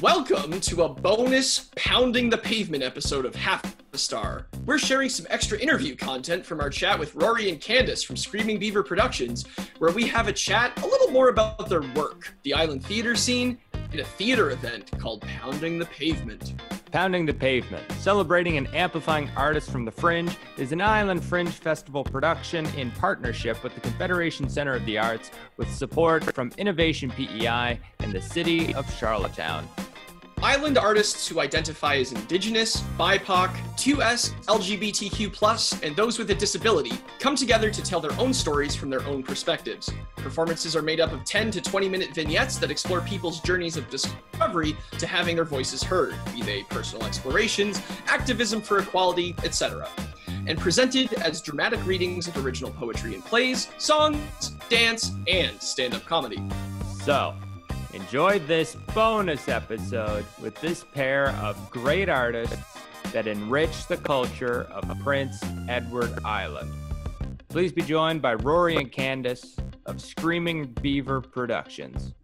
Welcome to a bonus Pounding the Pavement episode of Half a Star. We're sharing some extra interview content from our chat with Rory and Candace from Screaming Beaver Productions, where we have a chat a little more about their work, the island theater scene, and a theater event called Pounding the Pavement. Pounding the Pavement, celebrating and amplifying artists from the fringe, is an Island Fringe Festival production in partnership with the Confederation Center of the Arts with support from Innovation PEI and the City of Charlottetown. Island artists who identify as Indigenous, BIPOC, 2S, LGBTQ, and those with a disability come together to tell their own stories from their own perspectives. Performances are made up of 10 to 20 minute vignettes that explore people's journeys of discovery to having their voices heard, be they personal explorations, activism for equality, etc. And presented as dramatic readings of original poetry and plays, songs, dance, and stand up comedy. So, Enjoy this bonus episode with this pair of great artists that enrich the culture of Prince Edward Island. Please be joined by Rory and Candace of Screaming Beaver Productions.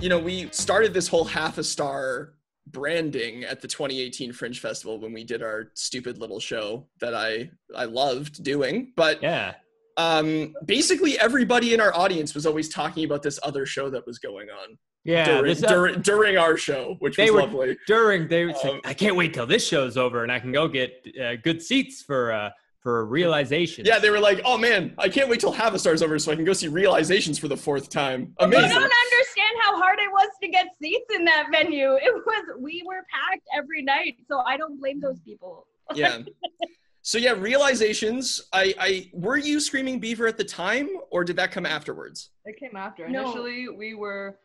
You know, we started this whole half a star branding at the 2018 Fringe Festival when we did our stupid little show that I I loved doing, but yeah um, basically everybody in our audience was always talking about this other show that was going on. Yeah, during, this, uh, during, during, our show, which was were, lovely. During they would um, I can't wait till this show's over and I can go get uh, good seats for uh, for realization. Yeah, they were like, "Oh man, I can't wait till Half a Star's over so I can go see realizations for the fourth time." Amazing. You don't understand how hard it was to get seats in that venue. It was we were packed every night, so I don't blame those people. Yeah. So yeah, realizations. I, I were you screaming beaver at the time, or did that come afterwards? It came after. No. Initially, we were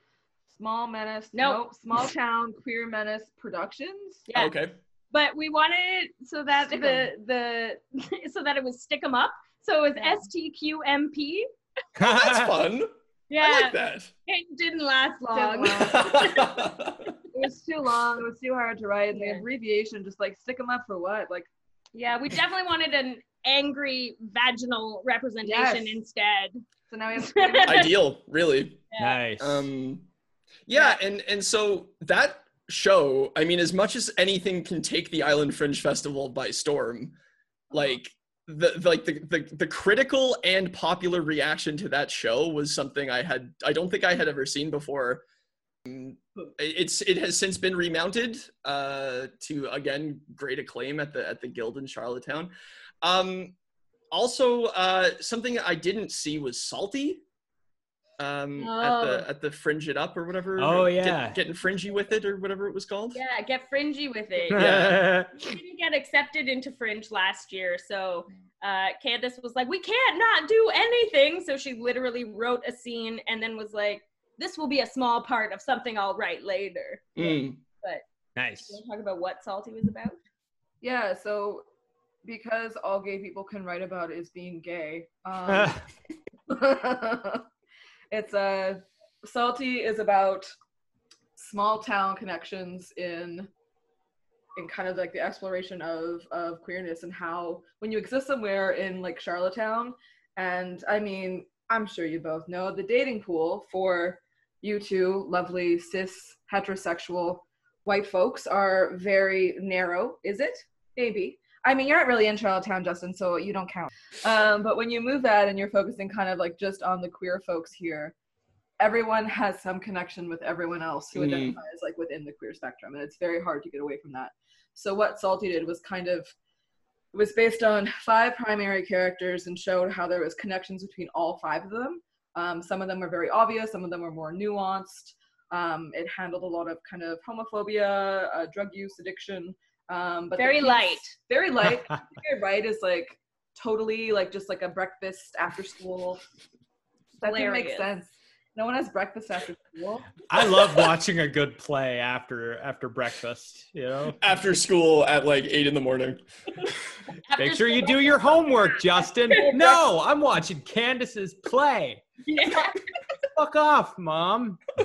Small Menace. Nope. nope. Small Town Queer Menace Productions. Yeah. Oh, okay. But we wanted so that stick the the so that it was stick 'em up. So it was yeah. STQMP. That's fun. Yeah. I like that. It didn't last long. it was too long. It was too hard to write. And yeah. the abbreviation, just like stick 'em up for what? Like yeah, we definitely wanted an angry vaginal representation yes. instead. So now we have ideal, really. Yeah. Nice. Um, yeah, and and so that show, I mean, as much as anything can take the Island Fringe Festival by storm, like the, the like the, the the critical and popular reaction to that show was something I had I don't think I had ever seen before. It's it has since been remounted uh, to again great acclaim at the at the Guild in Charlottetown. Um, also, uh, something I didn't see was Salty um, oh. at the oh. at the Fringe It Up or whatever. Oh yeah, get, getting fringy with it or whatever it was called. Yeah, get fringy with it. yeah, didn't get accepted into Fringe last year, so uh, Candace was like, "We can't not do anything." So she literally wrote a scene and then was like, this will be a small part of something I'll write later. Mm. But nice. You talk about what Salty was about? Yeah, so because all gay people can write about is being gay. Um, it's a uh, Salty is about small town connections in in kind of like the exploration of of queerness and how when you exist somewhere in like Charlottetown and I mean I'm sure you both know the dating pool for you two lovely cis heterosexual white folks are very narrow. Is it? Maybe. I mean, you're not really in Charlottetown, Justin, so you don't count. Um, but when you move that and you're focusing kind of like just on the queer folks here, everyone has some connection with everyone else who mm. identifies like within the queer spectrum, and it's very hard to get away from that. So what Salty did was kind of was based on five primary characters and showed how there was connections between all five of them um, some of them were very obvious, some of them were more nuanced. Um, it handled a lot of kind of homophobia, uh, drug use, addiction. Um, but very light. Very light. right is like totally like just like a breakfast after school. That didn't make sense. No one has breakfast after school. I love watching a good play after after breakfast. You know, after school at like eight in the morning. Make sure you do your homework, Justin. No, I'm watching Candace's play. Yeah. Fuck off, mom.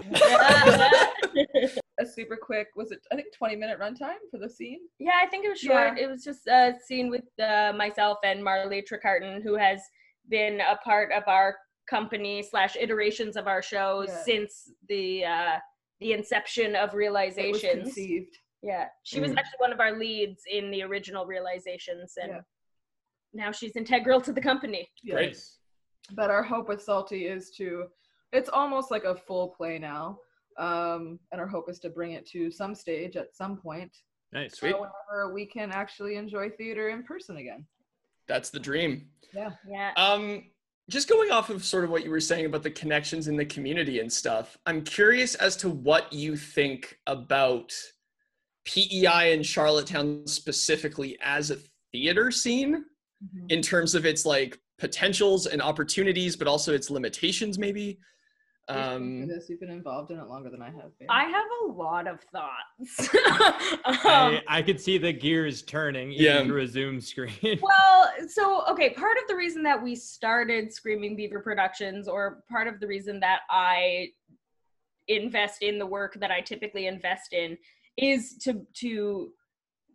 a super quick was it? I think 20 minute runtime for the scene. Yeah, I think it was short. Yeah. It was just a scene with uh, myself and Marley Tricarton, who has been a part of our company slash iterations of our show yeah. since the uh, the inception of It was realizations. conceived. Yeah, she was Mm. actually one of our leads in the original realizations, and Yeah. now she's integral to the company. Great. Yes. But our hope with Salty is to, it's almost like a full play now. Um, and our hope is to bring it to some stage at some point Nice. Sweet. whenever we can actually enjoy theater in person again. That's the dream. Yeah. Yeah. Um, just going off of sort of what you were saying about the connections in the community and stuff, I'm curious as to what you think about PEI and Charlottetown specifically as a theater scene in terms of its like potentials and opportunities, but also its limitations, maybe. Um, this, you've been involved in it longer than I have been. I have a lot of thoughts. um, I, I could see the gears turning even Yeah. through a Zoom screen. well, so okay, part of the reason that we started Screaming Beaver Productions, or part of the reason that I invest in the work that I typically invest in, is to to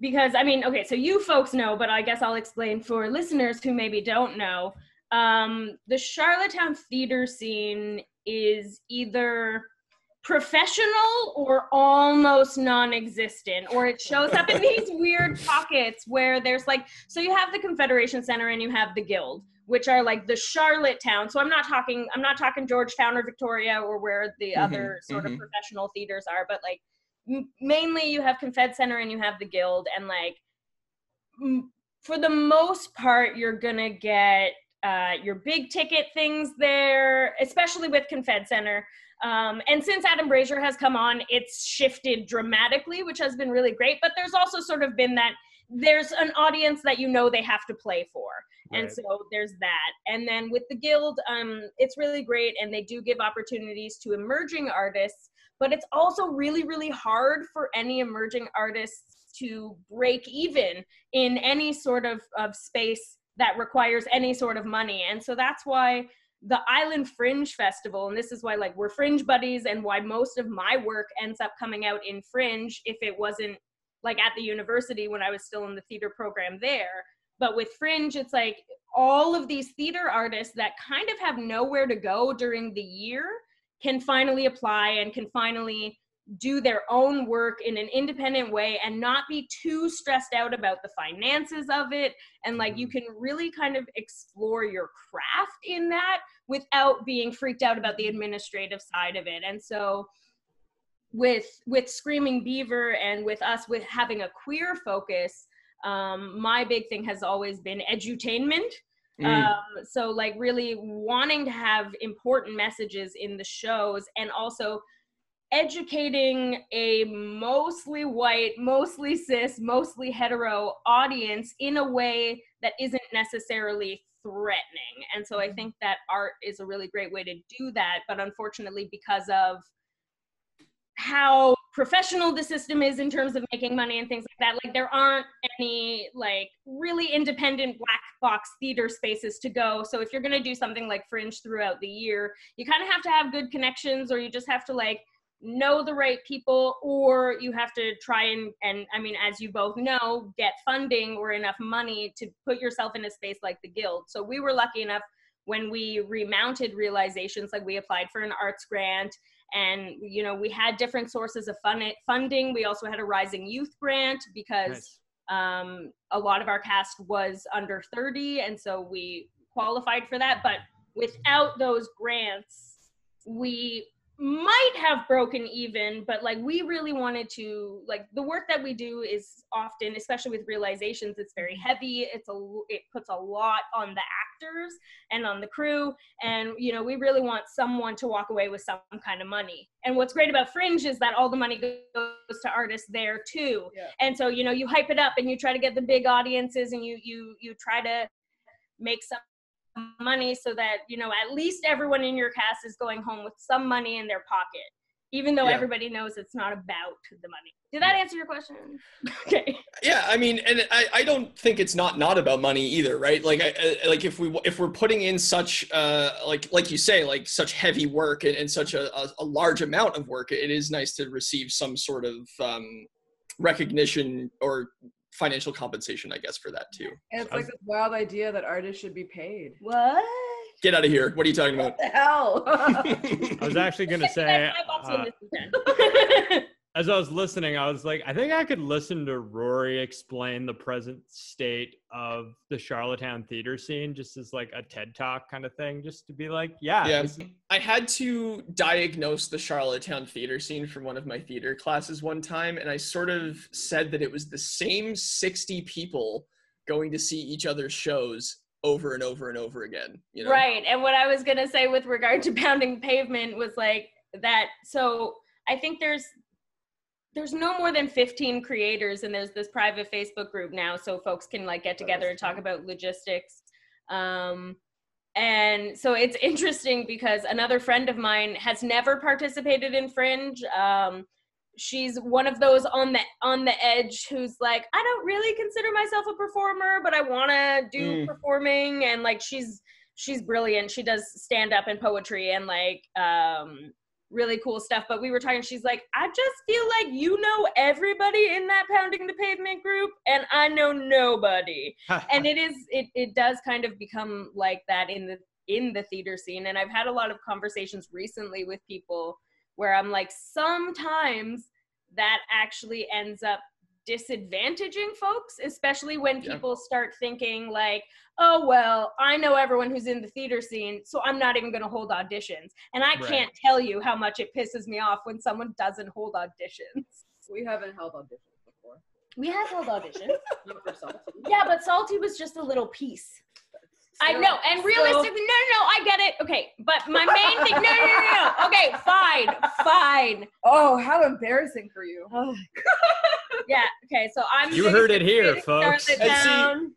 because I mean, okay, so you folks know, but I guess I'll explain for listeners who maybe don't know. Um, the Charlottetown theater scene is either professional or almost non-existent or it shows up in these weird pockets where there's like so you have the confederation center and you have the guild which are like the charlottetown so i'm not talking i'm not talking georgetown or victoria or where the Mhm, other sort mhm. of professional theaters are but like m- mainly you have confed center and you have the guild and like m- for the most part you're gonna get uh, your big ticket things there especially with confed center um, and since Adam Brazier has come on, it's shifted dramatically, which has been really great. But there's also sort of been that there's an audience that you know they have to play for. And so there's that. And then with the guild, um, it's really great. And they do give opportunities to emerging artists. But it's also really, really hard for any emerging artists to break even in any sort of, of space that requires any sort of money. And so that's why the Island Fringe Festival, and this is why like we're fringe buddies and why most of my work ends up coming out in fringe if it wasn't like at the university when I was still in the theater program there. But with fringe, it's like all of these theater artists that kind of have nowhere to go during the year can finally apply and can finally do their own work in an independent way and not be too stressed out about the finances of it. And like you can really kind of explore your craft in that without being freaked out about the administrative side of it. And so with with screaming beaver and with us with having a queer focus um, my big thing has always been edutainment Mm. um, so like really wanting to have important messages in the shows and also educating a mostly white mostly cis mostly hetero audience in a way that isn't necessarily threatening and so i think that art is a really great way to do that but unfortunately because of how professional the system is in terms of making money and things like that. Like there aren't any like really independent black box theater spaces to go. So if you're going to do something like fringe throughout the year you kind of have to have good connections or you just have to like know the right people or you have to try and and i mean as you both know get funding or enough money to put yourself in a space like the guild. So we were lucky enough when we remounted realizations like we applied for an arts grant and you know we had different sources of fun- funding we also had a rising youth grant because Nice. um, a lot of our cast was under 30 and so we qualified for that but without those grants we might have broken even but like we really wanted to like the work that we do is often especially with realizations it's very heavy it's a it puts a lot on the actors and on the crew and you know we really want someone to walk away with some kind of money and what's great about fringe is that all the money goes to artists there too Yeah. and so you know you hype it up and you try to get the big audiences and you you you try to make some money so that you know at least everyone in your cast is going home with some money in their pocket even though Yeah. everybody knows it's not about the money. Did that answer your question? Okay. Yeah i mean and I, I don't think it's not not about money either right? Like I, I like if we if we're putting in such uh like like you say like such heavy work and, and such a, a, a large amount of work it is nice to receive some sort of um recognition or financial compensation i guess for that too And it's like this wild idea that artists should be paid. what Get out of here. What are you talking about? What the hell? I was actually gonna say, uh, listened to as I was listening, I was like, I think I could listen to Rory explain the present state of the Charlottetown theater scene, just as like a TED talk kind of thing, just to be like, yeah, Yeah. I had to diagnose the Charlottetown theater scene from one of my theater classes one time, and I sort of said that it was the same 60 people going to see each other's shows over and over and over again. You know? Right. And what I was going to say with regard to pounding pavement was like that. So I think there's there's no more than 15 creators and there's this private Facebook group now so folks can like get together and talk about logistics. Um and so it's interesting because another friend of mine has never participated in Fringe. Um she's one of those on the on the edge who's like i don't really consider myself a performer but i want to do Mm. performing and like she's she's brilliant she does stand up and poetry and like um really cool stuff but we were talking she's like i just feel like you know everybody in that pounding the pavement group and i know nobody. And it is it, it does kind of become like that in the in the theater scene and i've had a lot of conversations recently with people where i'm like sometimes that actually ends up disadvantaging folks especially when Yeah. people start thinking like oh well i know everyone who's in the theater scene so i'm not even going to hold auditions and i Right. can't tell you how much it pisses me off when someone doesn't hold auditions we haven't held auditions before. we have held auditions Not for Salty. yeah but salty was just a little piece I know, and still- realistically, no, no, no, I get it. Okay, but my main thing, no, no, no, no. Okay, fine, fine. Oh, how embarrassing for you. Oh. Yeah, okay, so I'm. You heard it here, folks. started And see- down.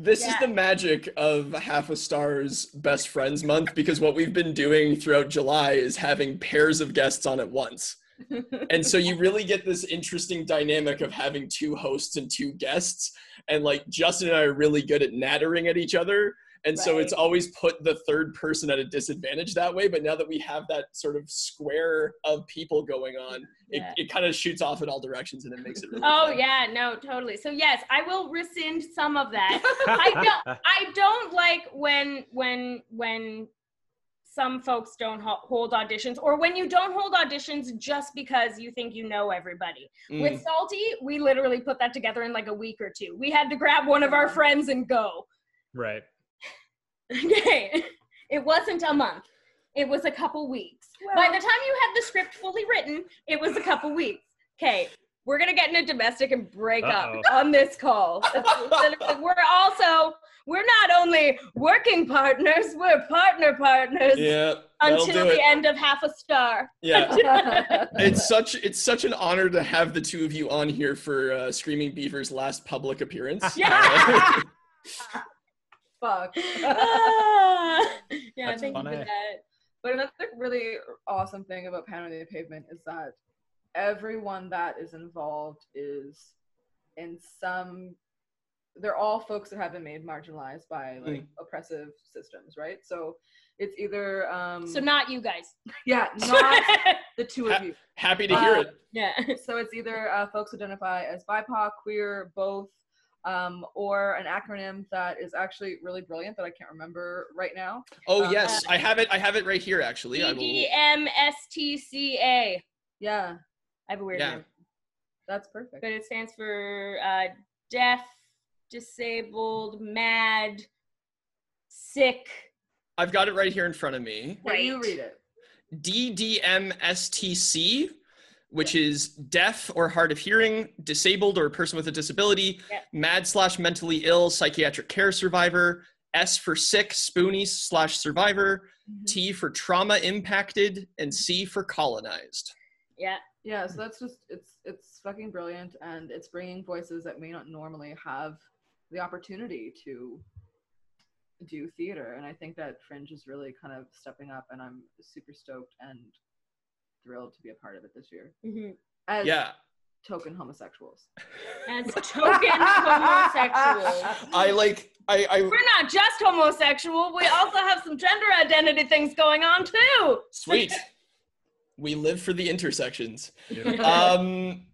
This is the magic of Half a Star's Best Friends Month because what we've been doing throughout July is having pairs of guests on at once. and so you really get this interesting dynamic of having two hosts and two guests and like justin and i are really good at nattering at each other and so it's always put the third person at a disadvantage that way but now that we have that sort of square of people going on Yeah. it, it kind of shoots off in all directions and it makes it really Oh fun. yeah, no, totally. So yes, I will rescind some of that. I don't. I don't like when when when some folks don't hold auditions or when you don't hold auditions just because you think you know everybody. Mm. With Salty, we literally put that together in like a week or two. We had to grab one of our friends and go. right. Okay. It wasn't a month. It was a couple weeks. By the time you had the script fully written, it was a couple weeks. Okay. We're gonna get in a domestic and break Uh-oh. up on this call. we're also we're not only working partners, we're partner partners yeah that'll until the it. end of half a star. yeah it's such it's such an honor to have the two of you on here for uh, screaming beaver's last public appearance Yeah. Fuck. Ah. yeah, That's thank you for that. But another really awesome thing about Pounding the Pavement is that everyone that is involved is in some they're all folks that have been made marginalized by like oppressive systems, right? So it's either um So not you guys. yeah, not the two of you. happy to hear Uh, it yeah. So it's either uh, folks identify as BIPOC, queer, both, um, or an acronym that is actually really brilliant that I can't remember right now. oh uh, yes i have it i have it right here actually I will, DDMSTCA. Yeah, I have a weird Yeah. name, that's perfect. but it stands for uh, deaf, disabled, mad, sick. i've got it right here in front of me Can you read it? DDMSTC, which is deaf or hard of hearing, disabled or a person with a disability, Yep. mad slash mentally ill, psychiatric care survivor, S for sick, spoony slash survivor, Mm-hmm. T for trauma impacted, and C for colonized. Yeah. Yeah, so that's just it's it's fucking brilliant, and it's bringing voices that may not normally have the opportunity to do theater, and I think that Fringe is really kind of stepping up, and I'm super stoked and thrilled to be a part of it this year Mhm. as Yeah. token homosexuals. As token homosexuals. I like I I We're not just homosexual. We also have some gender identity things going on too. sweet. we live for the intersections. Beautiful. Um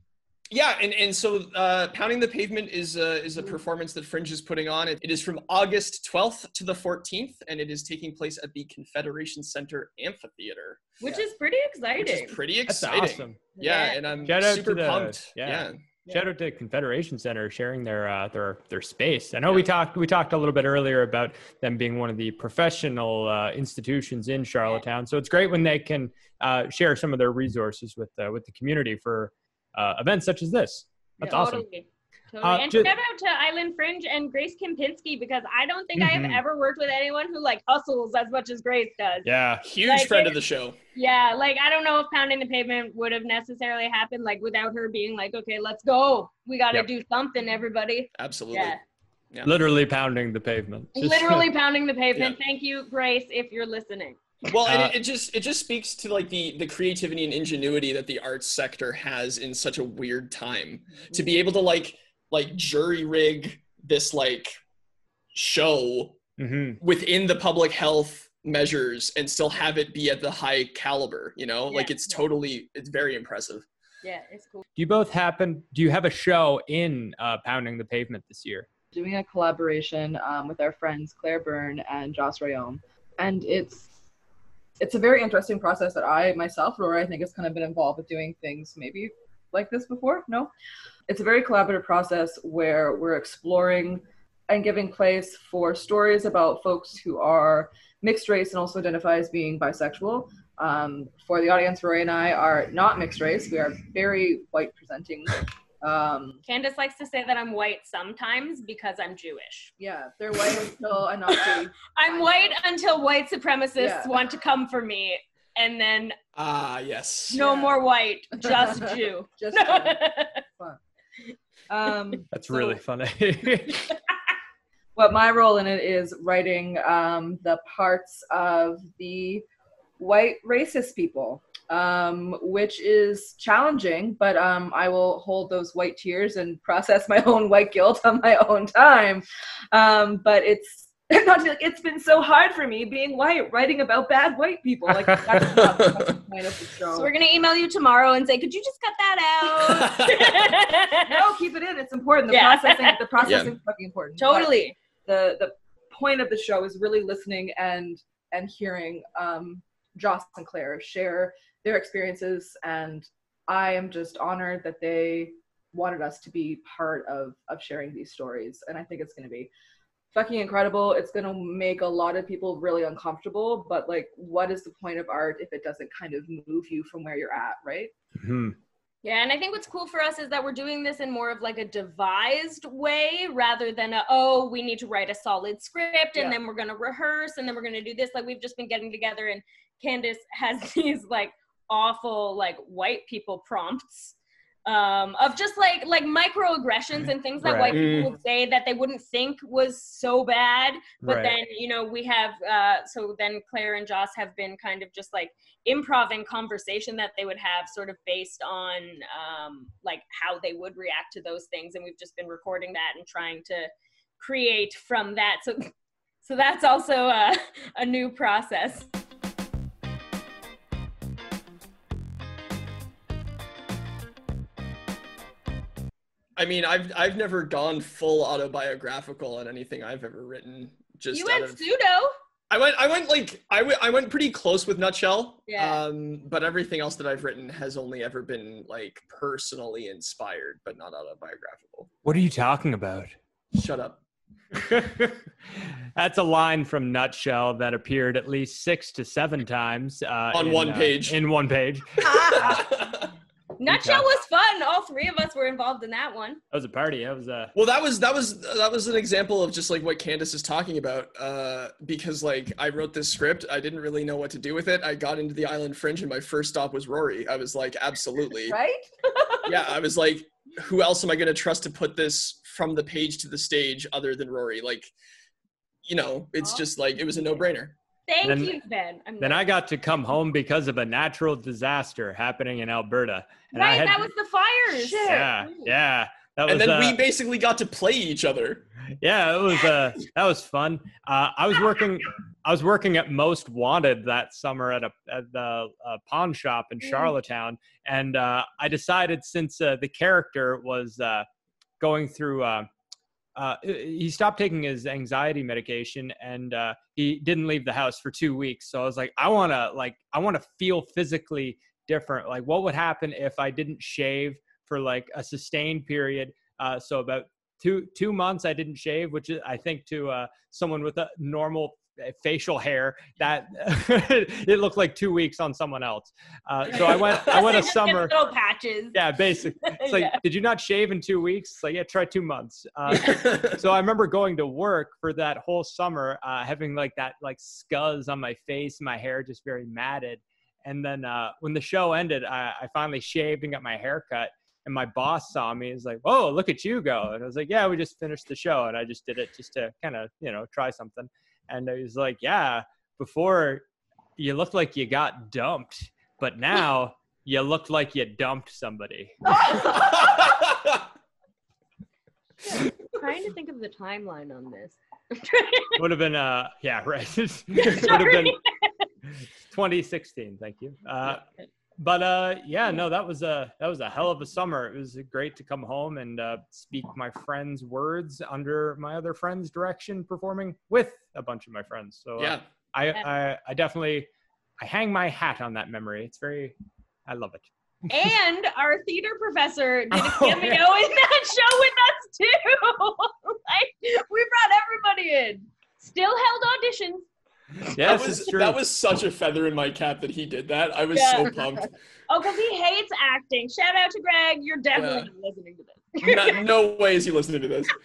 yeah, and and so uh, pounding the pavement is uh, is a performance that Fringe is putting on. It, it is from August 12th to the 14th, and it is taking place at the Confederation Center Amphitheater, which is pretty which exciting. is pretty That's exciting. awesome. Yeah, Yeah. and I'm Shout out to super the- pumped. yeah. yeah. Shout out to Confederation Center sharing their uh, their their space. I know we talked we talked a little bit earlier about them being one of the professional uh, institutions in Charlottetown. So it's great when they can uh, share some of their resources with uh, with the community for uh, events such as this. That's Yeah. awesome. Totally. Totally. Uh, and ju- shout out to Island Fringe and Grace Kempinski because I don't think I Mhm. have ever worked with anyone who like hustles as much as Grace does. Yeah, Huge Like, friend of the show. Yeah, like I don't know if pounding the pavement would have necessarily happened like without her being like, okay, let's go. We got to Yep. do something, everybody. Absolutely. Yeah, Yeah. literally pounding the pavement. Just- literally pounding the pavement. Thank you, Grace, if you're listening. Well, and Uh, it, it just it just speaks to like the the creativity and ingenuity that the arts sector has in such a weird time to be able to like like jury rig this like show Mhm. within the public health measures and still have it be at the high caliber you know like it's totally it's very impressive Yeah, it's cool. Do you both happen? Do you have a show in uh, pounding the pavement this year? doing a collaboration um, with our friends Claire Byrne and Joss Rayom. And it's it's a very interesting process that I myself, or I think, has kind of been involved with doing things maybe like this before. No, it's a very collaborative process where we're exploring and giving place for stories about folks who are mixed race and also identify as being bisexual. Um, for the audience, Roy and I are not mixed race. We are very white presenting. Um, Candace likes to say that I'm white sometimes because I'm Jewish. yeah, they're white until a Nazi. I'm white until white supremacists Yeah. want to come for me, and then ah yes no Yeah. more white, just Jew. Just um, That's So- really funny. what my role in it is writing um, the parts of the white racist people, um, which is challenging, but um, I will hold those white tears and process my own white guilt on my own time. Um, but it's not to- it's been so hard for me being white, writing about bad white people. Like that's not that's the point of the show. So we're gonna email you tomorrow and say, could you just cut that out? no, keep it in. It's important. The Yeah. processing, the processing is fucking important. But- totally. the the point of the show is really listening and and hearing um, Joss and Claire share their experiences, and I am just honored that they wanted us to be part of of sharing these stories, and I think it's going to be fucking incredible. It's going to make a lot of people really uncomfortable, but like, what is the point of art if it doesn't kind of move you from where you're at, right? Mhm. Yeah, and I think what's cool for us is that we're doing this in more of like a devised way rather than a oh we need to write a solid script and Yeah. then we're gonna rehearse and then we're gonna do this. Like we've just been getting together and Candace has these like awful like white people prompts um of just like like microaggressions and things that Right. white people would say that they wouldn't think was so bad but Right. then you know we have uh so then claire and joss have been kind of just like improv and conversation that they would have sort of based on um like how they would react to those things and we've just been recording that and trying to create from that so so that's also uh, a new process i mean i've i've never gone full autobiographical on anything i've ever written just you went of- pseudo I went I went like I went I went pretty close with Nutshell. Yeah. Um but everything else that I've written has only ever been like personally inspired but not autobiographical. What are you talking about? Shut up. That's a line from Nutshell that appeared at least six to seven times uh, On in, one uh, page. In one page. nutshell was fun all three of us were involved in that one That was a party. That was a. well that was that was that was an example of just like what Candace is talking about. Uh because like I wrote this script, I didn't really know what to do with it. I got into the island fringe and my first stop was Rory. I was like, absolutely. Right? yeah, I was like, who else am I going to trust to put this from the page to the stage other than Rory? Like, you know, it's just like it was a no-brainer. Thank Then- you ben I'm Then I got to come home because of a natural disaster happening in Alberta. And right had, that was the fires Shit. Yeah, yeah. That was, And then uh, we basically got to play each other. yeah, it was uh, that was fun. Uh, I was working, I was working at Most Wanted that summer at a at the uh, pawn shop in Mm. Charlottetown, and uh, I decided since uh, the character was uh, going through. Uh, he stopped taking his anxiety medication and uh, he didn't leave the house for two weeks. So I was like, I want to like, I want to feel physically different. Like, what would happen if I didn't shave for like a sustained period? Uh, so about two two months I didn't shave, which is I think to uh, someone with a normal uh, facial hair that it looked like two weeks on someone else. Uh, so I went I went a summer. little patches. Yeah, basically. It's like, Yeah. did you not shave in two weeks? It's like, yeah, try two months. Uh, so I remember going to work for that whole summer, uh, having like that like scuzz on my face, my hair just very matted. And then uh, when the show ended, I, I finally shaved and got my hair cut. And my boss saw me. He's like, "Whoa, look at you go!" And I was like, "Yeah, we just finished the show, and I just did it just to kind of, you know, try something." And he was like, "Yeah, before you looked like you got dumped, but now you look like you dumped somebody." trying to think of the timeline on this. would have been uh yeah right would have been 2016 thank you uh but uh yeah no that was a that was a hell of a summer it was great to come home and uh speak my friends words under my other friends direction performing with a bunch of my friends so uh, yeah. I, I i definitely i hang my hat on that memory it's very i love it and our theater professor did a Oh, cameo yeah. in that show with us too. like we brought everybody in. Still held auditions. yes that was it's true that was such a feather in my cap that he did that. I was Yeah. so pumped. Oh, because he hates acting. Shout out to Greg. You're definitely listening to this. no, no way is he listening to this.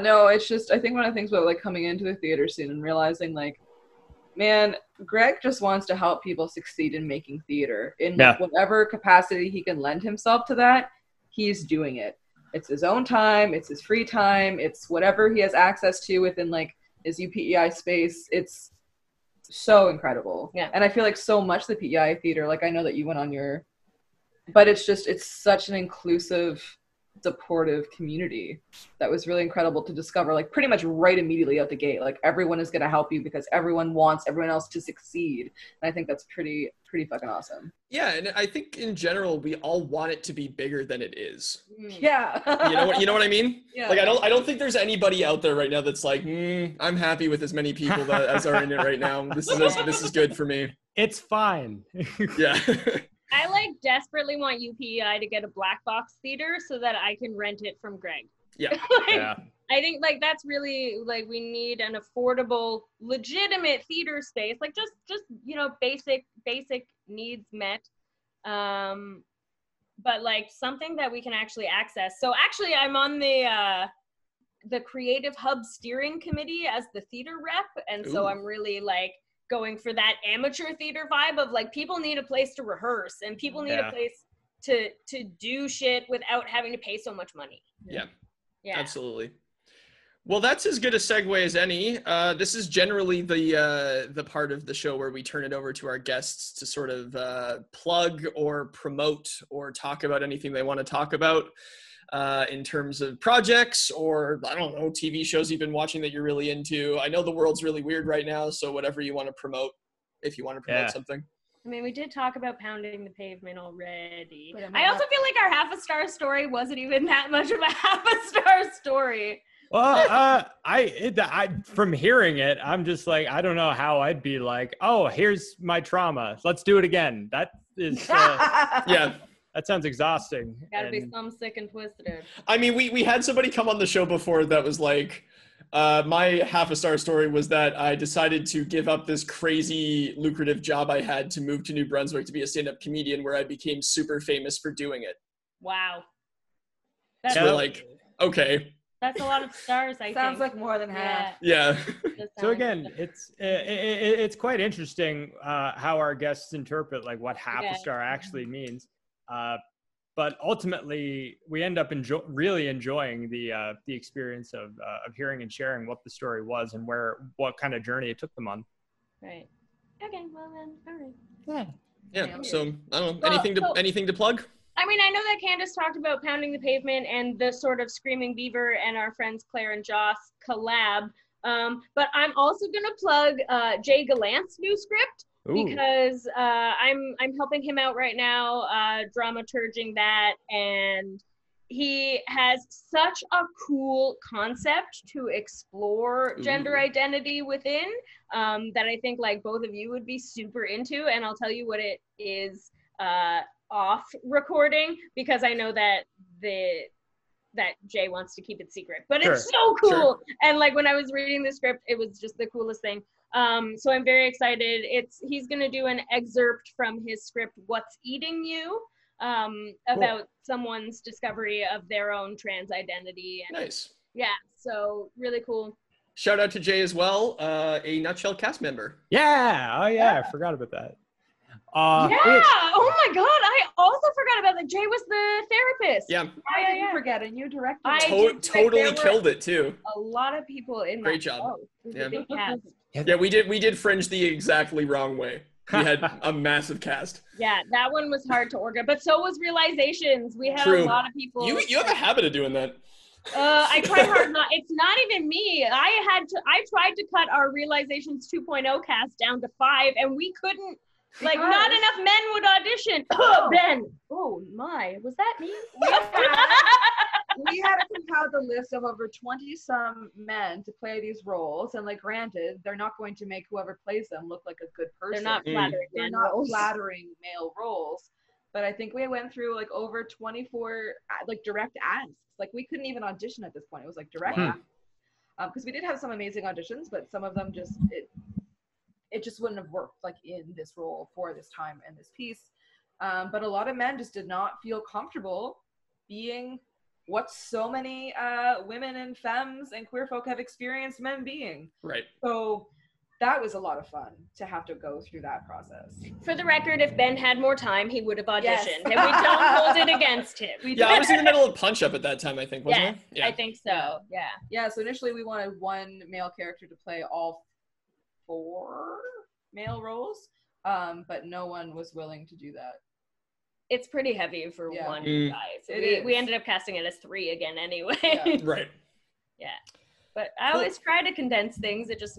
No, it's just I think one of the things about like coming into the theater scene and realizing like, man, Greg just wants to help people succeed in making theater in like, Yeah. whatever capacity he can lend himself to that. He's doing it. It's his own time. It's his free time. It's whatever he has access to within like his UPEI space. It's so incredible. Yeah. And I feel like so much the PEI theater. Like I know that you went on your, but it's just it's such an inclusive supportive community that was really incredible to discover like pretty much right immediately out the gate like everyone is going to help you because everyone wants everyone else to succeed and i think that's pretty pretty fucking awesome Yeah, and I think in general we all want it to be bigger than it is. yeah You know what you know what I mean? yeah Like I don't I don't think there's anybody out there right now that's like, mm, I'm happy with as many people that as are in it right now. This is this is good for me. it's fine Yeah. I like desperately want UPEI to get a black box theater so that I can rent it from Greg. Yeah. Like, yeah I think like that's really like we need an affordable, legitimate theater space, like just just you know basic basic needs met, um, but like something that we can actually access. So actually, I'm on the uh, the Creative Hub steering committee as the theater rep, and so I'm really like going for that amateur theater vibe of like people need a place to rehearse and people need Yeah. a place to to do shit without having to pay so much money. Yeah. Yeah. Absolutely. Well, that's as good a segue as any. Uh, this is generally the uh, the part of the show where we turn it over to our guests to sort of uh, plug or promote or talk about anything they want to talk about uh, in terms of projects or I don't know TV shows you've been watching that you're really into. I know the world's really weird right now, so whatever you want to promote, if you want to promote Yeah. something. I mean, we did talk about pounding the pavement already. I I also feel like our half a star story wasn't even that much of a half a star story. Well, uh, I, it, I from hearing it, I'm just like, I don't know how I'd be like, oh, here's my trauma. Let's do it again. That is, uh, Yeah. That sounds exhausting. Gotta be some sick and twisted. I mean, we we had somebody come on the show before that was like, uh, my half a star story was that I decided to give up this crazy lucrative job I had to move to New Brunswick to be a stand up comedian, where I became super famous for doing it. Wow. So That's, we're like, okay, that's a lot of stars, I sounds think. like more than half yeah. yeah, So again, it's it, it, it's quite interesting uh, how our guests interpret like what half Yeah. a star actually means. Uh, but ultimately, we end up enjoy- really enjoying the uh, the experience of uh, of hearing and sharing what the story was and where what kind of journey it took them on. Right. Okay, well then, all right. Yeah. yeah. So I don't know Well, anything to so- anything to plug. I mean, I know that Candace talked about pounding the pavement and the sort of Screaming Beaver and our friends Claire and Joss collab. Um, but I'm also gonna plug uh, Jay Gallant's new script Ooh. because uh, I'm I'm helping him out right now, uh, dramaturging that, and he has such a cool concept to explore gender Ooh. identity within um, that I think like both of you would be super into, and I'll tell you what it is uh, off recording because I know that the that Jay wants to keep it secret, but it's so cool. Sure. And like when I was reading the script, it was just the coolest thing. Um, so I'm very excited. It's he's gonna do an excerpt from his script, "What's Eating You," um, about someone's discovery of their own trans identity. And Nice. yeah, so really cool. Shout out to Jay as well, uh, a Nutshell cast member. Yeah. Oh yeah, I forgot about that. Uh, yeah. it- oh my god, I also forgot about that. Jay was the therapist. Yeah, I yeah, didn't yeah. forget, and you directed. I to- did, totally killed it too. A lot of people in Great that job. show. It was a Yeah. Yeah, we did we did Fringe the exactly wrong way. We had a massive cast. Yeah, that one was hard to organize, but so was realizations. We had True. a lot of people. You you have a habit of doing that. Uh, I tried hard not. It's not even me. I had to. I tried to cut our realizations 2.0 cast down to five, and we couldn't. Like, not enough men would audition. Oh. ben. Oh my, was that me? we had to compile the list of over 20 some men to play these roles and like granted they're not going to make whoever plays them look like a good person They're not Mm. flattering they're not roles. flattering male roles but i think we went through like over 24 uh, like direct asks like we couldn't even audition at this point it was like direct Wow. asks because we did have some amazing auditions but some of them just it it just wouldn't have worked like in this role for this time and this piece um, but a lot of men just did not feel comfortable being what so many uh, women and femmes and queer folk have experienced men being Right. so that was a lot of fun to have to go through that process For the record, if Ben had more time, he would have auditioned, Yes. and we don't hold it against him. we Yeah, I was in the middle of Punch Up at that time, I think, wasn't Yes, I? Yeah. I think so. Yeah. yeah so initially we wanted one male character to play all four male roles um, but no one was willing to do that It's pretty heavy for Yeah. one Mm. guy. So It we, we ended up casting it as three again anyway. Yeah. Right. Yeah. But I Cool. always try to condense things. It just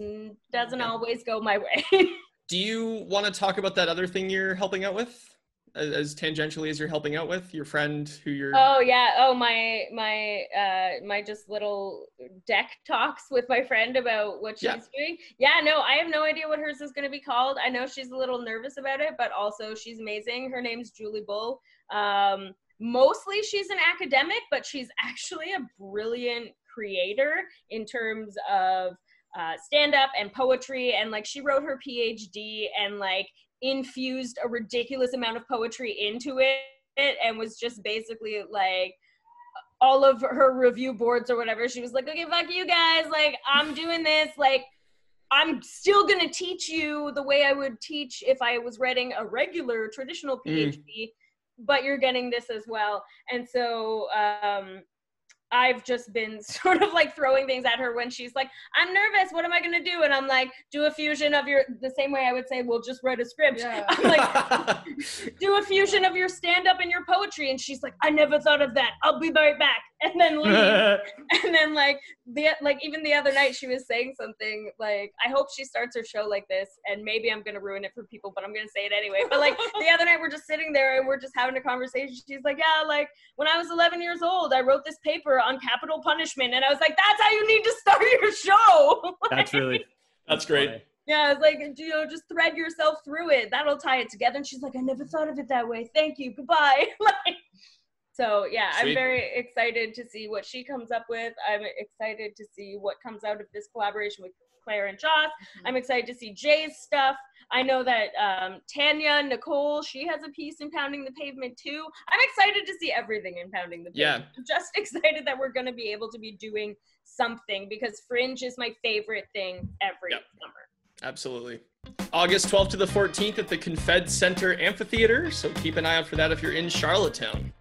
doesn't Okay. always go my way. Do you want to talk about that other thing you're helping out with? As, as tangentially as you're helping out with your friend who you're oh yeah. Oh my my uh my just little deck talks with my friend about what she's Yeah. doing. Yeah, no, I have no idea what hers is gonna be called. I know she's a little nervous about it, but also she's amazing. Her name's Julie Bull. Um mostly she's an academic, but she's actually a brilliant creator in terms of uh, stand up and poetry. And like she wrote her PhD and like infused a ridiculous amount of poetry into it and was just basically like all of her review boards or whatever. She was like, okay, fuck you guys. Like, I'm doing this. Like, I'm still going to teach you the way I would teach if I was writing a regular traditional Mm. PhD, but you're getting this as well. And so, um, I've just been sort of like throwing things at her when she's like, I'm nervous. What am I going to do? And I'm like, do a fusion of your, the same way I would say, well, just write a script. Yeah. I'm like, do a fusion of your stand up and your poetry. And she's like, I never thought of that. I'll be right back. And then leave. and then like the like even the other night she was saying something like I hope she starts her show like this and maybe I'm gonna ruin it for people, but I'm gonna say it anyway. But like the other night we're just sitting there and we're just having a conversation. She's like, Yeah, like when I was 11 years old, I wrote this paper on capital punishment. And I was like, That's how you need to start your show. That's really That's great. funny. Yeah, I was like, you know, just thread yourself through it. That'll tie it together. And she's like, I never thought of it that way. Thank you. Goodbye. like, so yeah, I'm very excited to see what she comes up with. I'm excited to see what comes out of this collaboration with Claire and Joss. I'm excited to see Jay's stuff. I know that um, Tanya, Nicole, she has a piece in Pounding the Pavement too. I'm excited to see everything in Pounding the Yeah. Pavement. I'm just excited that we're going to be able to be doing something because Fringe is my favorite thing every Yep. summer. Absolutely. August 12th to the 14th at the Confed Center Amphitheater. So keep an eye out for that if you're in Charlottetown.